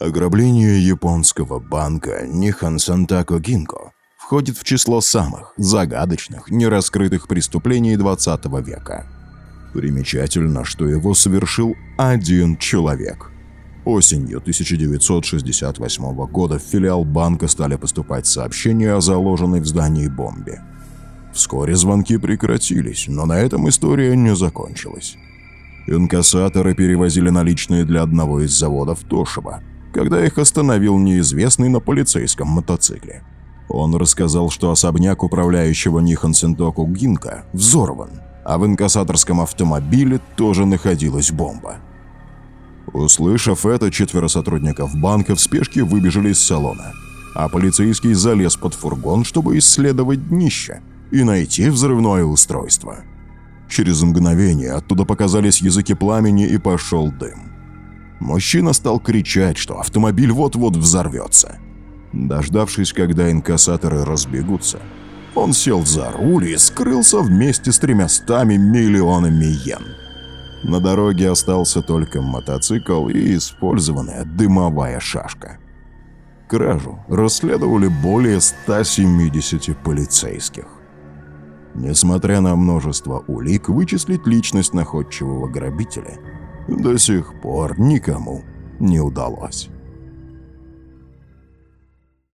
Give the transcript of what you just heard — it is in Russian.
Ограбление японского банка Нихан Сантако Гинко входит в число самых загадочных, нераскрытых преступлений 20 века. Примечательно, что его совершил один человек. Осенью 1968 года в филиал банка стали поступать сообщения о заложенной в здании бомбе. Вскоре звонки прекратились, но на этом история не закончилась. Инкассаторы перевозили наличные для одного из заводов Тошева, когда их остановил неизвестный на полицейском мотоцикле. Он рассказал, что особняк управляющего Нихан Сентоку Гинка взорван, а в инкассаторском автомобиле тоже находилась бомба. Услышав это, четверо сотрудников банка в спешке выбежали из салона, а полицейский залез под фургон, чтобы исследовать днище и найти взрывное устройство. Через мгновение оттуда показались языки пламени и пошел дым. Мужчина стал кричать, что автомобиль вот-вот взорвется. Дождавшись, когда инкассаторы разбегутся, он сел за руль и скрылся вместе с тремястами миллионами йен. На дороге остался только мотоцикл и использованная дымовая шашка. Кражу расследовали более 170 полицейских. Несмотря на множество улик, вычислить личность находчивого грабителя до сих пор никому не удалось.